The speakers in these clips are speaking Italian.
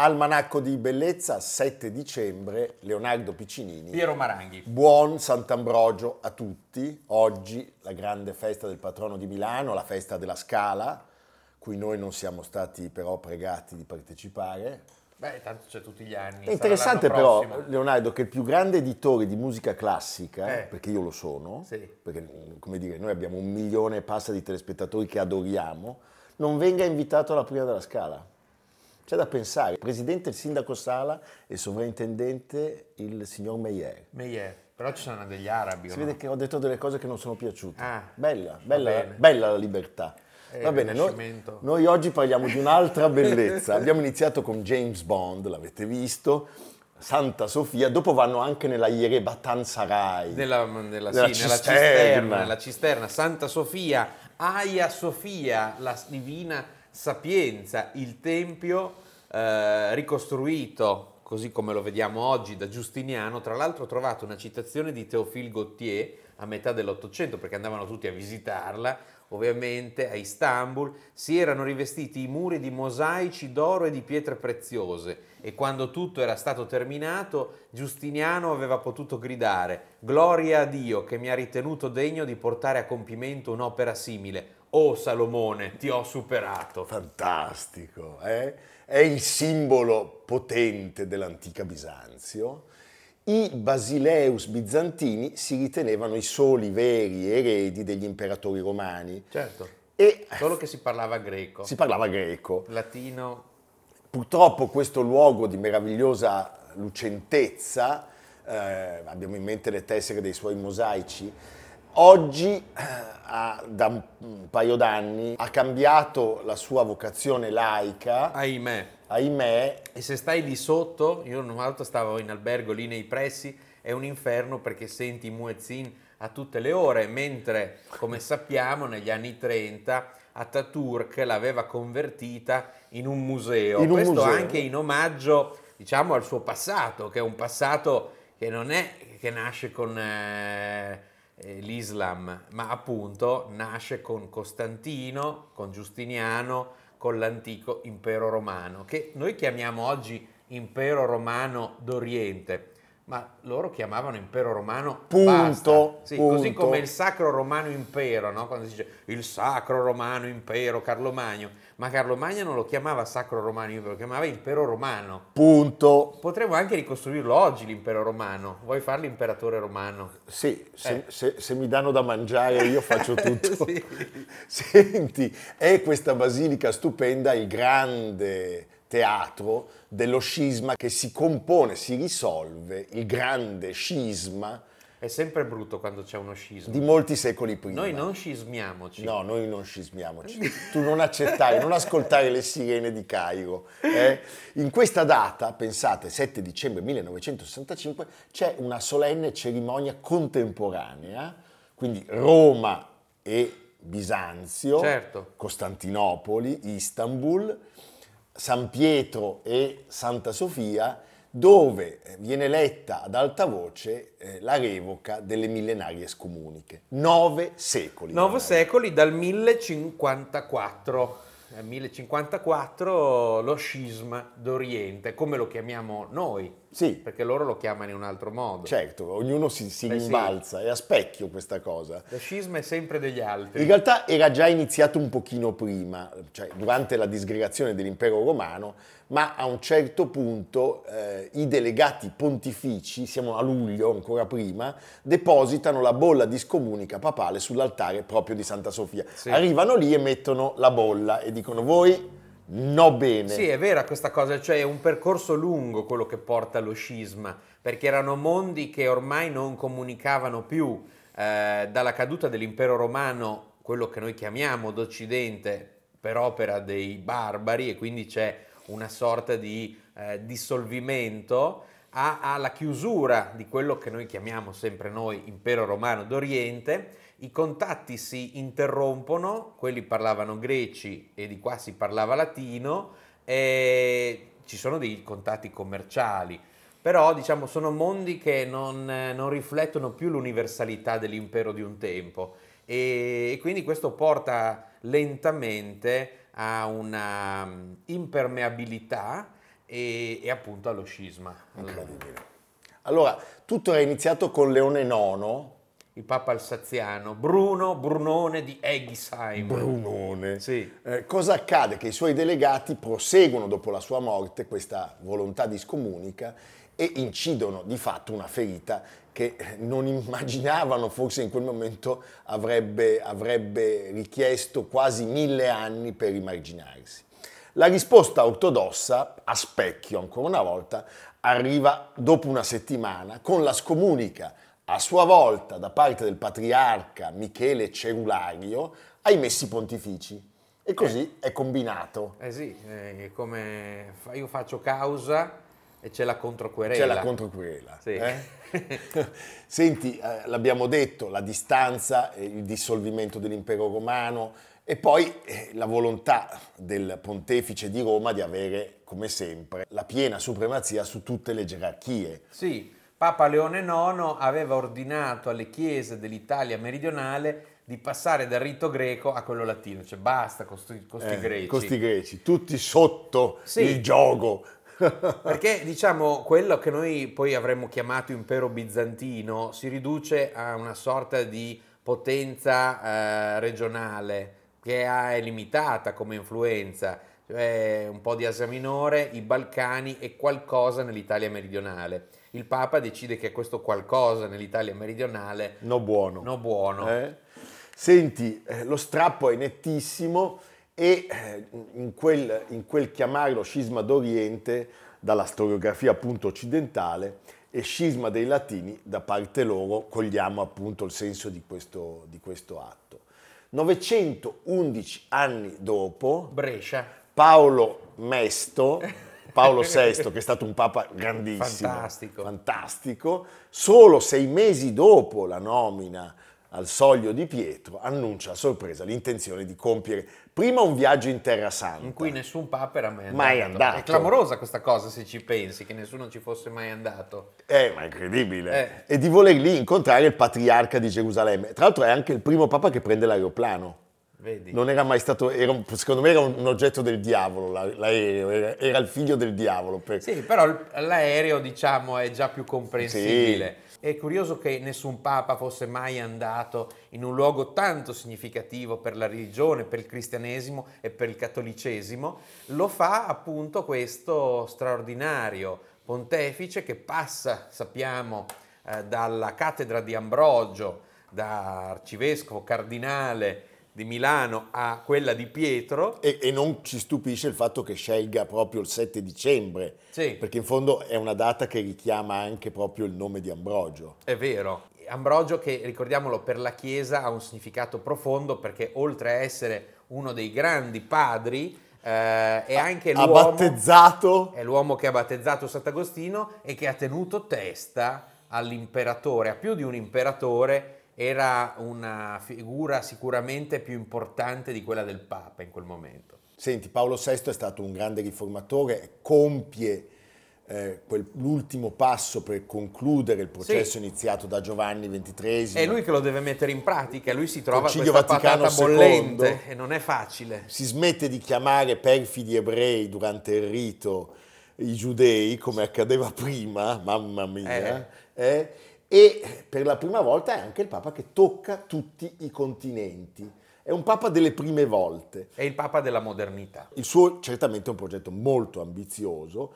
Almanacco di bellezza, 7 dicembre, Leonardo Piccinini. Piero Maranghi. Buon Sant'Ambrogio a tutti. Oggi la grande festa del patrono di Milano, la festa della Scala, cui noi non siamo stati però pregati di partecipare. Beh, tanto c'è tutti gli anni. È interessante però, Leonardo, che il più grande editore di musica classica, eh. perché io lo sono, sì. perché come dire, noi abbiamo un milione e passa di telespettatori che adoriamo, non venga invitato alla prima della Scala. C'è da pensare. Il presidente, il sindaco Sala e il sovrintendente, il signor Meyer. Meyer. Però ci sono degli arabi. Si no? vede che ho detto delle cose che non sono piaciute. Ah, bella, bella, bella la libertà. Eh, Va bene, noi, noi, oggi parliamo di un'altra bellezza. Abbiamo iniziato con James Bond, l'avete visto, Santa Sofia, dopo vanno anche nella Yerebatan Sarai. Della, della, della, sì, cisterna. Nella, cisterna, nella cisterna. Santa Sofia, Aia Sofia, la divina Sapienza, il tempio eh, ricostruito così come lo vediamo oggi da Giustiniano, tra l'altro ho trovato una citazione di Théophile Gautier a metà dell'Ottocento perché andavano tutti a visitarla, ovviamente a Istanbul, si erano rivestiti i muri di mosaici d'oro e di pietre preziose. E quando tutto era stato terminato Giustiniano aveva potuto gridare Gloria a Dio che mi ha ritenuto degno di portare a compimento un'opera simile Oh Salomone, ti ho superato. Fantastico, eh? è il simbolo potente dell'antica Bisanzio. I basileus bizantini si ritenevano i soli veri eredi degli imperatori romani. Certo. E Solo che si parlava greco. Si parlava greco. Latino. Purtroppo questo luogo di meravigliosa lucentezza, eh, abbiamo in mente le tessere dei suoi mosaici, oggi, eh, da un paio d'anni, ha cambiato la sua vocazione laica. Ahimè. Ahimè. E se stai lì sotto, io una volta stavo in albergo lì nei pressi, è un inferno perché senti muezzin a tutte le ore, mentre, come sappiamo, negli anni 30 Ataturk l'aveva convertita in un museo. In un Questo museo. anche in omaggio, diciamo, al suo passato, che è un passato che non è che nasce con... Eh, eh, l'Islam, ma appunto nasce con Costantino, con Giustiniano, con l'antico impero romano, che noi chiamiamo oggi impero romano d'Oriente ma loro chiamavano impero romano punto, sì, punto. così come il sacro romano impero no? quando si dice il sacro romano impero Carlo Magno ma Carlo Magno non lo chiamava sacro romano impero lo chiamava impero romano punto potremmo anche ricostruirlo oggi l'impero romano vuoi fare l'imperatore romano? sì, se, eh. se, se mi danno da mangiare io faccio tutto sì. senti è questa basilica stupenda il grande teatro dello scisma che si compone, si risolve, il grande scisma. È sempre brutto quando c'è uno scisma. Di molti secoli prima. Noi non scismiamoci. No, noi non scismiamoci. tu non accettare, non ascoltare le sirene di Cairo. Eh? In questa data, pensate, 7 dicembre 1965, c'è una solenne cerimonia contemporanea, quindi Roma e Bisanzio, certo. Costantinopoli, Istanbul, San Pietro e Santa Sofia, dove viene letta ad alta voce eh, la revoca delle millenarie scomuniche. Nove secoli. Nove secoli dal 1054. Nel 1054 lo scisma d'Oriente, come lo chiamiamo noi. Sì. Perché loro lo chiamano in un altro modo. Certo, ognuno si, si rimbalza, sì. è a specchio questa cosa. Lo scisma è sempre degli altri. In realtà era già iniziato un pochino prima, cioè durante la disgregazione dell'impero romano, ma a un certo punto eh, i delegati pontifici, siamo a luglio ancora prima, depositano la bolla di scomunica papale sull'altare proprio di Santa Sofia. Sì. Arrivano lì e mettono la bolla e dicono voi no bene. Sì, è vera questa cosa, cioè è un percorso lungo quello che porta allo scisma, perché erano mondi che ormai non comunicavano più. Eh, dalla caduta dell'impero romano, quello che noi chiamiamo d'Occidente, per opera dei barbari, e quindi c'è una sorta di eh, dissolvimento, alla chiusura di quello che noi chiamiamo sempre noi impero romano d'Oriente i contatti si interrompono, quelli parlavano greci e di qua si parlava latino, e ci sono dei contatti commerciali, però diciamo sono mondi che non, non riflettono più l'universalità dell'impero di un tempo e, e quindi questo porta lentamente a una mm, impermeabilità e, e appunto allo scisma. Incredibile. Allora, tutto era iniziato con Leone IX, il Papa alsaziano, Bruno Brunone di Eggisheim. Brunone. Sì. Eh, cosa accade? Che i suoi delegati proseguono dopo la sua morte questa volontà di scomunica e incidono di fatto una ferita che non immaginavano forse in quel momento avrebbe, avrebbe richiesto quasi mille anni per rimarginarsi. La risposta ortodossa, a specchio ancora una volta, arriva dopo una settimana con la scomunica a sua volta da parte del patriarca Michele Cerulario ai messi pontifici. E così eh. è combinato. Eh sì, è come io faccio causa e c'è la controquerela. C'è la controquerela. Sì. Eh? Senti, eh, l'abbiamo detto, la distanza, il dissolvimento dell'impero romano e poi eh, la volontà del pontefice di Roma di avere, come sempre, la piena supremazia su tutte le gerarchie. Sì, Papa Leone IX aveva ordinato alle chiese dell'Italia meridionale di passare dal rito greco a quello latino, cioè basta con questi eh, greci. Costi greci, tutti sotto sì. il gioco. Perché diciamo quello che noi poi avremmo chiamato impero bizantino si riduce a una sorta di potenza eh, regionale che è limitata come influenza, cioè un po' di Asia Minore, i Balcani e qualcosa nell'Italia meridionale il Papa decide che questo qualcosa nell'Italia meridionale no buono. No buono. Eh? Senti, eh, lo strappo è nettissimo e eh, in, quel, in quel chiamare lo scisma d'Oriente dalla storiografia appunto occidentale e scisma dei latini da parte loro cogliamo appunto il senso di questo, di questo atto. 911 anni dopo, Brescia. Paolo Mesto Paolo VI, che è stato un papa grandissimo, fantastico. fantastico, solo sei mesi dopo la nomina al soglio di Pietro, annuncia a sorpresa l'intenzione di compiere prima un viaggio in Terra Santa. In cui nessun papa era mai andato. Mai andato. È clamorosa questa cosa se ci pensi, che nessuno ci fosse mai andato. Eh, ma è incredibile. Eh. E di voler lì incontrare il patriarca di Gerusalemme. Tra l'altro è anche il primo papa che prende l'aeroplano. Vedi. Non era mai stato, era un, secondo me era un, oggetto del diavolo l'aereo, era, era, il figlio del diavolo. Per... Sì, però l'aereo diciamo è già più comprensibile. Sì. È curioso che nessun papa fosse mai andato in un luogo tanto significativo per la religione, per il cristianesimo e per il cattolicesimo. Lo fa appunto questo straordinario pontefice che passa, sappiamo, eh, dalla cattedra di Ambrogio, da arcivescovo, cardinale, di Milano a quella di Pietro. E, e, non ci stupisce il fatto che scelga proprio il 7 dicembre, sì. perché in fondo è una data che richiama anche proprio il nome di Ambrogio. È vero. Ambrogio che, ricordiamolo, per la Chiesa ha un significato profondo perché oltre a essere uno dei grandi padri, eh, è anche l'uomo, battezzato. è l'uomo che ha battezzato Sant'Agostino e che ha tenuto testa all'imperatore, a più di un imperatore era una figura sicuramente più importante di quella del Papa in quel momento. Senti, Paolo VI è stato un grande riformatore, compie eh, quel, l'ultimo passo per concludere il processo sì. iniziato da Giovanni XXIII. È lui che lo deve mettere in pratica, lui si trova Concilio questa Vaticano patata bollente II, e non è facile. Si smette di chiamare perfidi ebrei durante il rito i giudei, come accadeva prima, mamma mia, eh. Eh, e per la prima volta è anche il Papa che tocca tutti i continenti. È un Papa delle prime volte. È il Papa della modernità. Il suo certamente è un progetto molto ambizioso,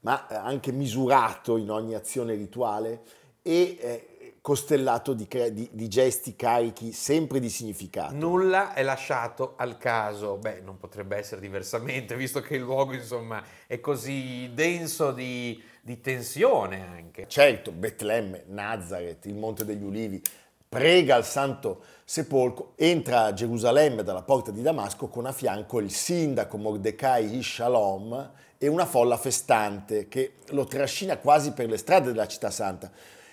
ma anche misurato in ogni azione rituale e eh, costellato di, di, di, gesti carichi sempre di significato. Nulla è lasciato al caso, beh non potrebbe essere diversamente visto che il luogo insomma è così denso di, di tensione anche. Certo, Betlemme, Nazareth, il Monte degli Ulivi, prega al Santo Sepolcro, entra a Gerusalemme dalla porta di Damasco con a fianco il sindaco Mordecai Ishalom e una folla festante che lo trascina quasi per le strade della città santa.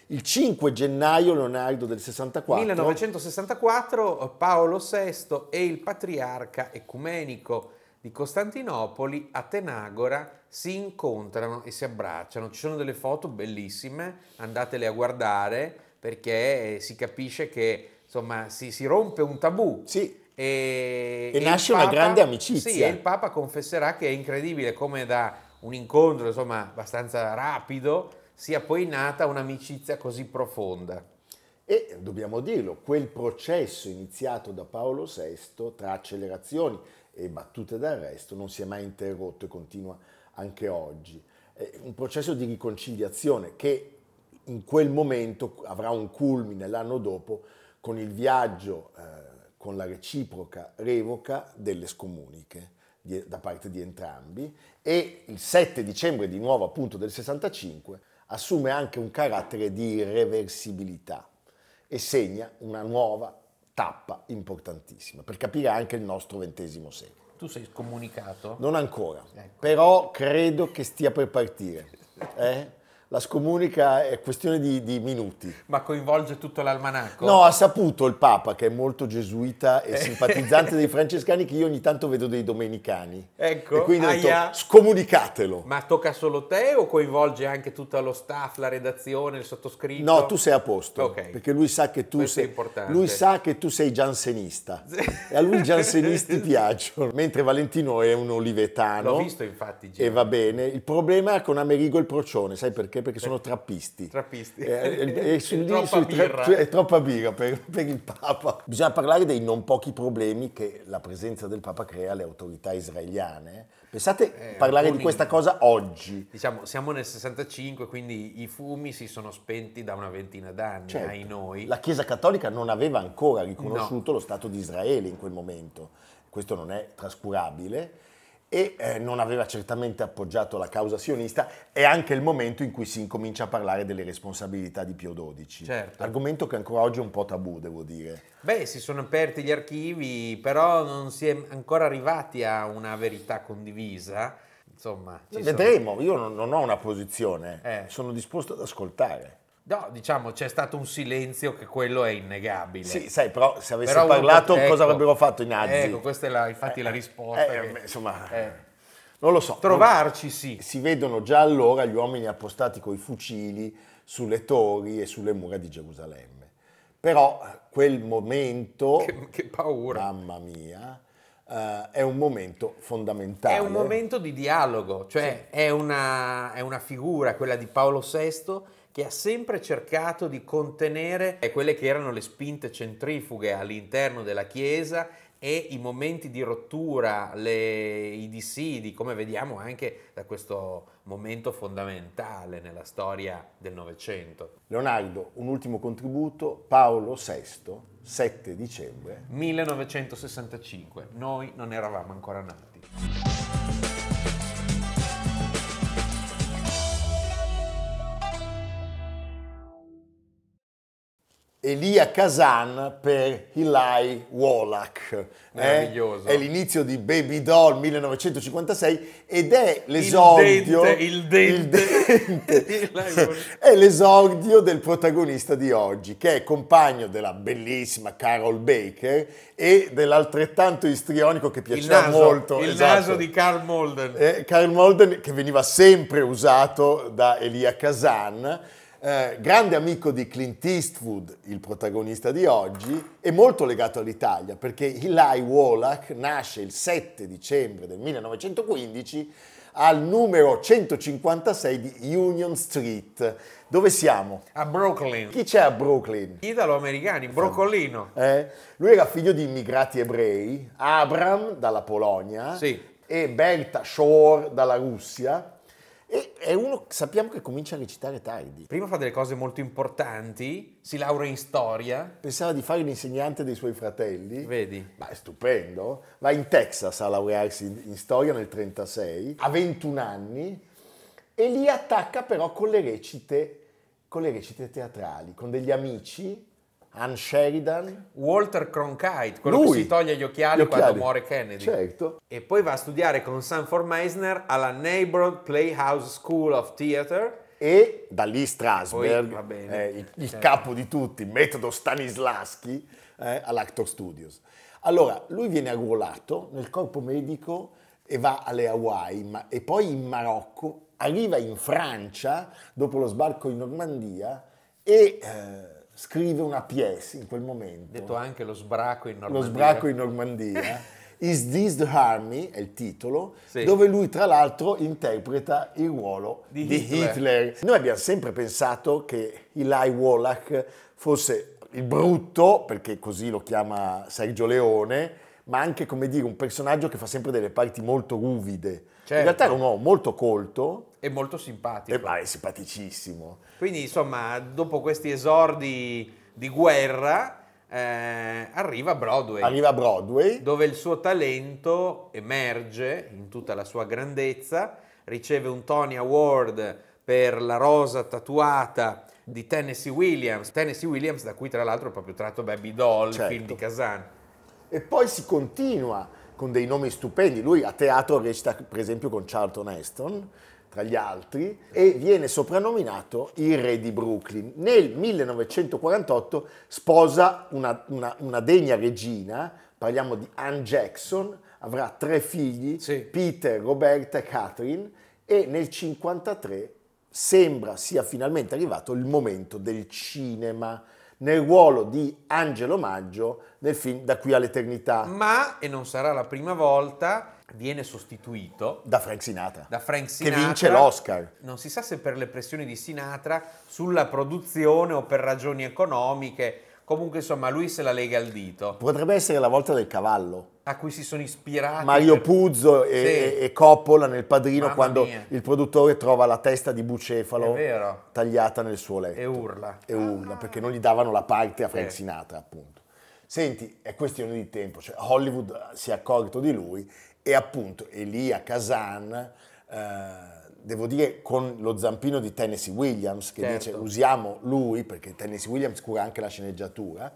Il 5 gennaio, Leonardo del 64. 1964, Paolo VI e il patriarca ecumenico di Costantinopoli a Tenagora si incontrano e si abbracciano. Ci sono delle foto bellissime, andatele a guardare perché si capisce che insomma si, si rompe un tabù. Sì. E, e, e nasce Papa, una grande amicizia. Sì, e il Papa confesserà che è incredibile come da un incontro insomma abbastanza rapido sia poi nata un'amicizia così profonda. E dobbiamo dirlo, quel processo iniziato da Paolo VI tra accelerazioni e battute d'arresto non si è mai interrotto e continua anche oggi. È un processo di riconciliazione che in quel momento avrà un culmine l'anno dopo con il viaggio eh, con la reciproca revoca delle scomuniche di, da parte di entrambi e il 7 dicembre di nuovo appunto del 65 assume anche un carattere di irreversibilità e segna una nuova tappa importantissima per capire anche il nostro XX secolo. Tu sei scomunicato? Non ancora, ecco. però credo che stia per partire. Eh? La scomunica è questione di, di, minuti. Ma coinvolge tutto l'almanacco? No, ha saputo il Papa, che è molto gesuita e simpatizzante dei francescani, che io ogni tanto vedo dei domenicani. Ecco, e quindi ho detto, scomunicatelo. Ma tocca solo te o coinvolge anche tutto lo staff, la redazione, il sottoscritto? No, tu sei a posto, okay. perché lui sa che tu sei, lui sa che tu sei giansenista e a lui i giansenisti piacciono, mentre Valentino è un olivetano. L'ho visto infatti. Gino. E va bene. Il problema è con Amerigo il procione, sai perché? Perché? sono trappisti. Trappisti. Eh, e, e su, troppa birra. Tra, è troppa birra per, per, il Papa. Bisogna parlare dei non pochi problemi che la presenza del Papa crea alle autorità israeliane. Pensate eh, parlare di questa cosa oggi. Diciamo, siamo nel 65, quindi i fumi si sono spenti da una ventina d'anni, certo. ai noi. La Chiesa Cattolica non aveva ancora riconosciuto no. lo Stato di Israele in quel momento. Questo non è trascurabile e eh, non aveva certamente appoggiato la causa sionista, è anche il momento in cui si incomincia a parlare delle responsabilità di Pio XII. Certo. Argomento che ancora oggi è un po' tabù, devo dire. Beh, si sono aperti gli archivi, però non si è ancora arrivati a una verità condivisa. Insomma, vedremo, sono... io non, non, ho una posizione, eh. sono disposto ad ascoltare. No, diciamo c'è stato un silenzio che quello è innegabile. Sì, sai, però se avesse però parlato ecco, cosa avrebbero fatto i nazi? Ecco, questa è la, infatti eh, la risposta. Eh, che, insomma, eh. non lo so. Trovarci sì. Si vedono già allora gli uomini appostati coi fucili sulle torri e sulle mura di Gerusalemme. Però quel momento... Che, che paura. Mamma mia. Uh, è un momento fondamentale. È un momento di dialogo, cioè sì. è, una, è una figura, quella di Paolo VI, che ha sempre cercato di contenere quelle che erano le spinte centrifughe all'interno della Chiesa e i momenti di rottura, le, i dissidi, come vediamo anche da questo momento fondamentale nella storia del Novecento. Leonardo, un ultimo contributo, Paolo VI, 7 dicembre 1965. Noi non eravamo ancora nati. Elia Kazan per Eli Wallach. Eh? Meraviglioso. Eh? È l'inizio di Baby Doll 1956 ed è l'esordio. Il dente, il dente. Il dente. è l'esordio del protagonista di oggi, che è compagno della bellissima Carol Baker e dell'altrettanto istrionico che piaceva il naso, molto. Il esatto. naso di Carl Molden. Eh, Carl Molden che veniva sempre usato da Elia Kazan eh, grande amico di Clint Eastwood, il protagonista di oggi, e molto legato all'Italia perché Eli Wallach nasce il 7 dicembre del 1915 al numero 156 di Union Street. Dove siamo? A Brooklyn. Chi c'è a Brooklyn? Italo-americani, broccolino. Eh? Lui era figlio di immigrati ebrei, Abram dalla Polonia sì. e Berta Shore dalla Russia e è uno, sappiamo che comincia a recitare tardi. Prima fa delle cose molto importanti, si laurea in storia. Pensava di fare l'insegnante dei suoi fratelli. Vedi. Ma è stupendo. Va in Texas a laurearsi in storia nel 1936, a 21 anni, e lì attacca però con le recite, con le recite teatrali, con degli amici Ann Sheridan. Walter Cronkite, quello Lui, che si toglie gli occhiali, gli occhiali, quando muore Kennedy. Certo. E poi va a studiare con Sanford Meisner alla Neighborhood Playhouse School of Theatre e da lì Strasberg, Poi, eh, il, il certo. capo di tutti, metodo Stanislaschi, eh, all'Actor Studios. Allora, lui viene arruolato nel corpo medico e va alle Hawaii ma, e poi in Marocco, arriva in Francia dopo lo sbarco in Normandia e... Eh, scrive una pièce in quel momento. Detto anche lo sbraco in Normandia. Lo sbraco in Normandia. Is This the Army? è il titolo, sì. dove lui tra l'altro interpreta il ruolo di, di Hitler. Hitler. Noi abbiamo sempre pensato che Eli Wallach fosse il brutto, perché così lo chiama Sergio Leone, ma anche come dire un personaggio che fa sempre delle parti molto ruvide. Certo. In realtà era un uomo molto colto. E molto simpatico. E, ma è simpaticissimo. Quindi insomma, dopo questi esordi di guerra, eh, arriva a Broadway. Arriva a Broadway. Dove il suo talento emerge in tutta la sua grandezza, riceve un Tony Award per la rosa tatuata di Tennessee Williams. Tennessee Williams, da cui tra l'altro è proprio tratto Baby Doll, certo. il film di Kazan. E poi si continua con dei nomi stupendi. Lui a teatro recita per esempio con Charlton Heston, tra gli altri, e viene soprannominato il re di Brooklyn. Nel 1948 sposa una, una, una degna regina, parliamo di Anne Jackson, avrà tre figli, sì. Peter, Roberta e Catherine, e nel 1953 sembra sia finalmente arrivato il momento del cinema nel ruolo di Angelo Maggio nel film Da qui all'eternità. Ma, e non sarà la prima volta, viene sostituito da Frank Sinatra, da Frank Sinatra che vince l'Oscar. Non si sa se per le pressioni di Sinatra sulla produzione o per ragioni economiche. Comunque, insomma, lui se la lega al dito. Potrebbe essere la volta del cavallo. A cui si sono ispirati. Mario per... Puzzo e, sì. e, Coppola nel padrino Mamma quando mia. il produttore trova la testa di bucefalo tagliata nel suo letto. E urla. E urla, ah. perché non gli davano la parte a Frank sì. Sinatra, appunto. Senti, è questione di tempo, cioè Hollywood si è accorto di lui e appunto Elia Kazan, eh, devo dire con lo zampino di Tennessee Williams che certo. dice usiamo lui perché Tennessee Williams cura anche la sceneggiatura,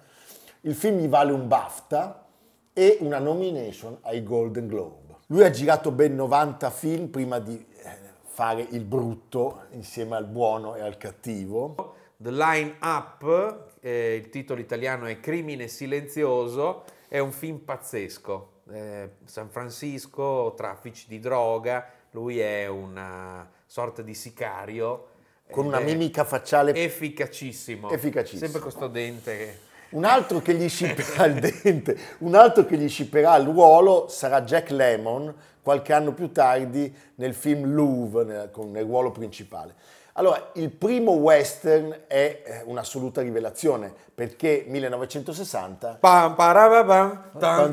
il film gli vale un BAFTA e una nomination ai Golden Globe. Lui ha girato ben 90 film prima di eh, fare il brutto insieme al buono e al cattivo. The Line Up, eh, il titolo italiano è Crimine silenzioso, è un film pazzesco eh, San Francisco, traffici di droga, lui è una sorta di sicario. Con una mimica facciale efficacissimo. efficacissimo. Sempre questo dente. Un altro che gli scipperà il dente, un altro che gli scipperà il ruolo sarà Jack Lemmon qualche anno più tardi nel film Louvre, nel, con, nel ruolo principale. Allora, il primo western è eh, un'assoluta rivelazione perché 1960 pam, parabam, tan,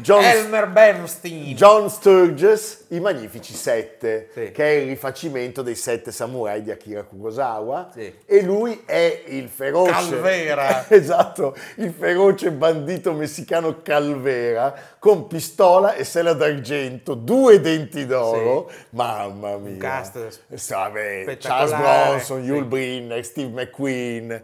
John, Elmer Bernstein. John Sturges, I Magnifici Sette, sì. che è il rifacimento dei Sette Samurai di Akira Kurosawa. Sì. E lui è il feroce... Calvera! esatto, il feroce bandito messicano Calvera, con pistola e sella d'argento, due denti d'oro. Sì. Mamma mia! Un cast Vabbè, Charles Bronson, Yul Brynner, Steve McQueen.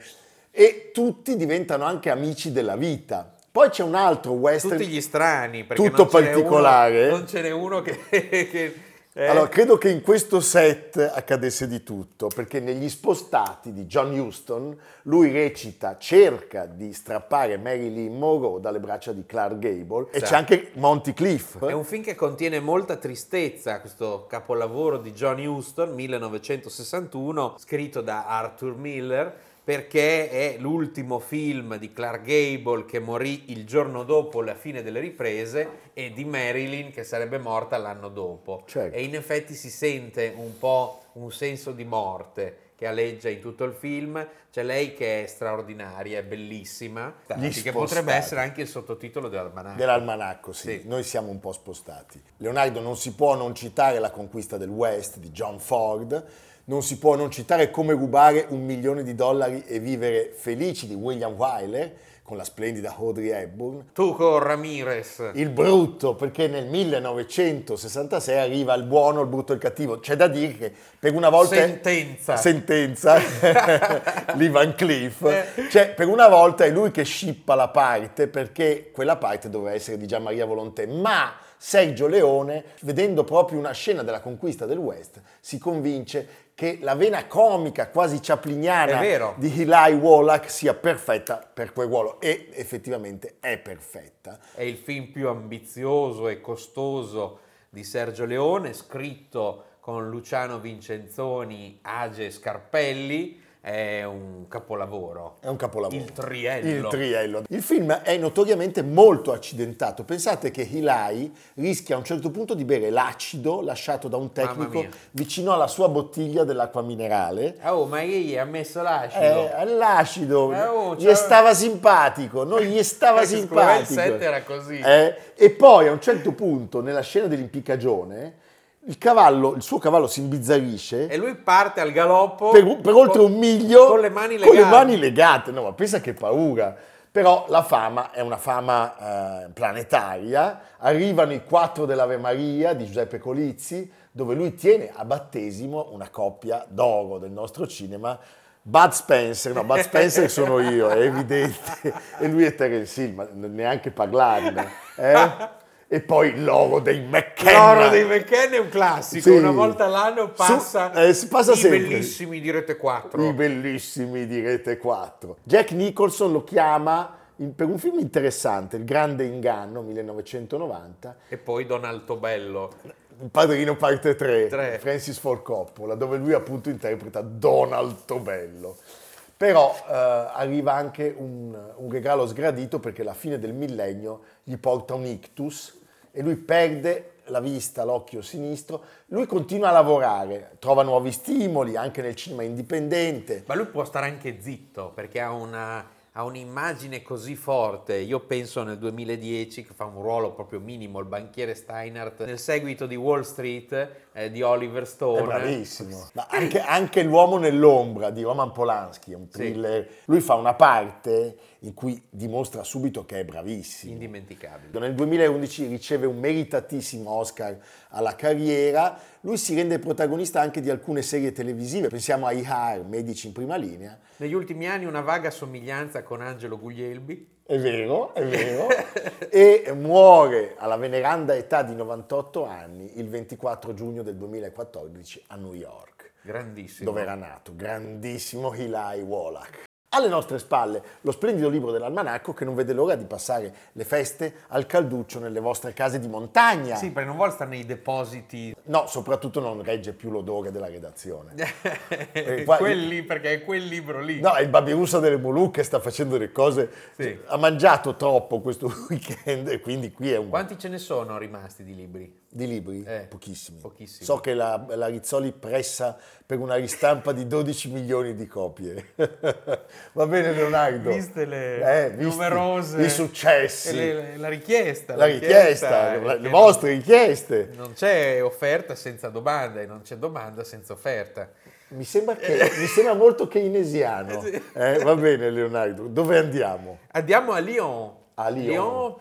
E tutti diventano anche amici della vita poi c'è un altro western. Tutti gli strani, perché tutto non particolare. Uno, non ce n'è uno che. che eh. Allora, credo che in questo set accadesse di tutto, perché negli spostati di John Huston lui recita, cerca di strappare Marilyn Monroe dalle braccia di Clark Gable sì. e c'è anche Monty Cliff. È un film che contiene molta tristezza, questo capolavoro di John Huston, 1961, scritto da Arthur Miller perché è l'ultimo film di Clark Gable che morì il giorno dopo la fine delle riprese e di Marilyn che sarebbe morta l'anno dopo. Certo. E in effetti si sente un po' un senso di morte che aleggia in tutto il film. C'è lei che è straordinaria, è bellissima, che potrebbe essere anche il sottotitolo dell'almanacco. Dell'almanacco, sì. sì. Noi siamo un po' spostati. Leonardo non si può non citare La conquista del West di John Ford non si può non citare come rubare un milione di dollari e vivere felici di William Wyler con la splendida Audrey Hepburn. Tu con Ramirez. Il brutto, perché nel 1966 arriva il buono, il brutto e il cattivo. C'è da dire che per una volta... Sentenza. Sentenza. Lee Van Cliff. Eh. Cioè, per una volta è lui che scippa la parte perché quella parte doveva essere di Gian Maria Volontè, ma Sergio Leone, vedendo proprio una scena della conquista del West, si convince che la vena comica quasi chapliniana di Eli Wallach sia perfetta per quel ruolo. E effettivamente è perfetta. È il film più ambizioso e costoso di Sergio Leone, scritto con Luciano Vincenzoni, Age Scarpelli è un capolavoro. È un capolavoro. Il triello. Il triello. Il film è notoriamente molto accidentato. Pensate che Hilai rischia a un certo punto di bere l'acido lasciato da un tecnico vicino alla sua bottiglia dell'acqua minerale. Oh, ma gli ha messo l'acido? Eh, l'acido. Eh, oh, gli stava simpatico, non gli stava simpatico. Il set era così. Eh, e poi a un certo punto, nella scena dell'impiccagione, il cavallo, il suo cavallo si imbizzarisce e lui parte al galoppo per, per oltre un miglio con le mani legate. Con le mani legate. No, ma pensa che paura. Però la fama è una fama eh, planetaria. Arrivano i quattro dell'Ave Maria di Giuseppe Colizzi, dove lui tiene a battesimo una coppia d'oro del nostro cinema. Bud Spencer, no, Bud Spencer sono io, è evidente, e lui è Terence Hill, ma neanche parlarne. Eh? E poi l'oro dei McKenna. L'oro dei McKenna è un classico, sì. una volta all'anno passa, Su, eh, passa i sempre. bellissimi di Rete 4. I bellissimi di Rete 4. Jack Nicholson lo chiama in, per un film interessante, Il grande inganno, 1990. E poi Don Bello. Il padrino parte 3, 3. Francis Ford Coppola, dove lui appunto interpreta Don Altobello. Però eh, arriva anche un, un regalo sgradito perché la fine del millennio gli porta un ictus e lui perde la vista, l'occhio sinistro, lui continua a lavorare, trova nuovi stimoli anche nel cinema indipendente. Ma lui può stare anche zitto perché ha una ha un'immagine così forte. Io penso nel 2010 che fa un ruolo proprio minimo il banchiere Steinhardt nel seguito di Wall Street eh, di Oliver Stone. È bravissimo. Ma anche, anche, L'uomo nell'ombra di Roman Polanski, è un thriller. Sì. Lui fa una parte in cui dimostra subito che è bravissimo. Indimenticabile. Nel 2011 riceve un meritatissimo Oscar alla carriera. Lui si rende protagonista anche di alcune serie televisive, pensiamo a IHAR, Medici in prima linea. Negli ultimi anni una vaga somiglianza con Angelo Guglielbi. È vero, è vero. e muore alla veneranda età di 98 anni il 24 giugno del 2014 a New York. Grandissimo. Dove era nato, grandissimo Eli Wallach. Alle nostre spalle lo splendido libro dell'almanacco che non vede l'ora di passare le feste al calduccio nelle vostre case di montagna. Sì, perché non vuole stare nei depositi. No, soprattutto non regge più l'odore della redazione. eh, qua, Quelli, perché è quel libro lì. No, è il Babirussa delle Molucche, sta facendo le cose. Sì. Ha mangiato troppo questo weekend e quindi qui è un... Quanti ce ne sono rimasti di libri? Di libri? Eh, pochissimi. pochissimi. So che la, la Rizzoli pressa per una ristampa di 12 milioni di copie. Va bene Leonardo? Viste le eh, numerose... I successi. Le, la richiesta. La, la richiesta, richiesta le vostre richieste. Non c'è offerta senza domanda e non c'è domanda senza offerta. Mi sembra, che, mi sembra molto keynesiano. Eh, va bene Leonardo, dove andiamo? Andiamo a Lyon à Lyon. Lyon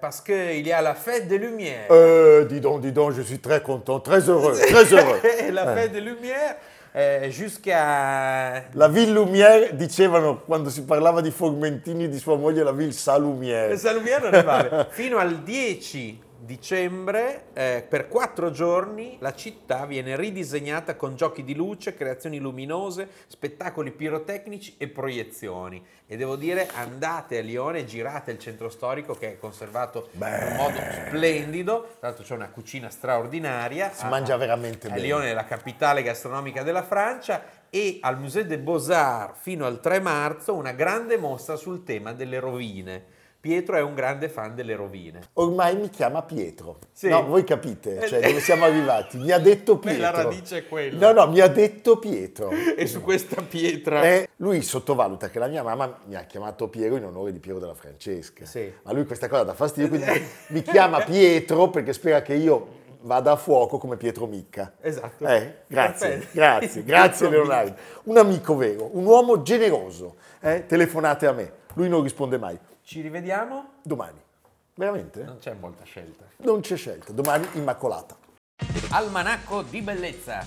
parce qu'il y a la fête des Lumières. Euh, dis donc, dis donc, je suis très content, très heureux, très heureux. la fête des Lumières. Eh, jusqu'à... La Ville Lumière, dicevano quando si parlava di Formentini di sua moglie, la Ville Salumière. Salumière non è male. Fino al 10 dicembre, eh, per quattro giorni, la città viene ridisegnata con giochi di luce, creazioni luminose, spettacoli pirotecnici e proiezioni. E devo dire, andate a Lione, girate il centro storico che è conservato Beh. in modo splendido. Tra l'altro c'è una cucina straordinaria. Si a, mangia veramente a bene. Lione è la capitale gastronomica della Francia e al Musée des Beaux-Arts fino al 3 marzo una grande mostra sul tema delle rovine Pietro è un grande fan delle rovine. Ormai mi chiama Pietro. Sì. No, voi capite, cioè dove siamo arrivati. Mi ha detto Pietro. Beh, la radice è quella. No, no, mi ha detto Pietro. e su questa pietra... Eh, lui sottovaluta che la mia mamma mi ha chiamato Piero in onore di Piero della Francesca. Sì. Ma lui questa cosa dà fastidio, quindi mi chiama Pietro perché spera che io vada a fuoco come Pietro Micca. Esatto. Eh, grazie, Perfetto. grazie, grazie Leonardo. Un amico vero, un uomo generoso. Eh, telefonate a me, lui non risponde mai. Ci rivediamo domani. Veramente? Non c'è molta scelta. Non c'è scelta. Domani Immacolata. Almanacco di bellezza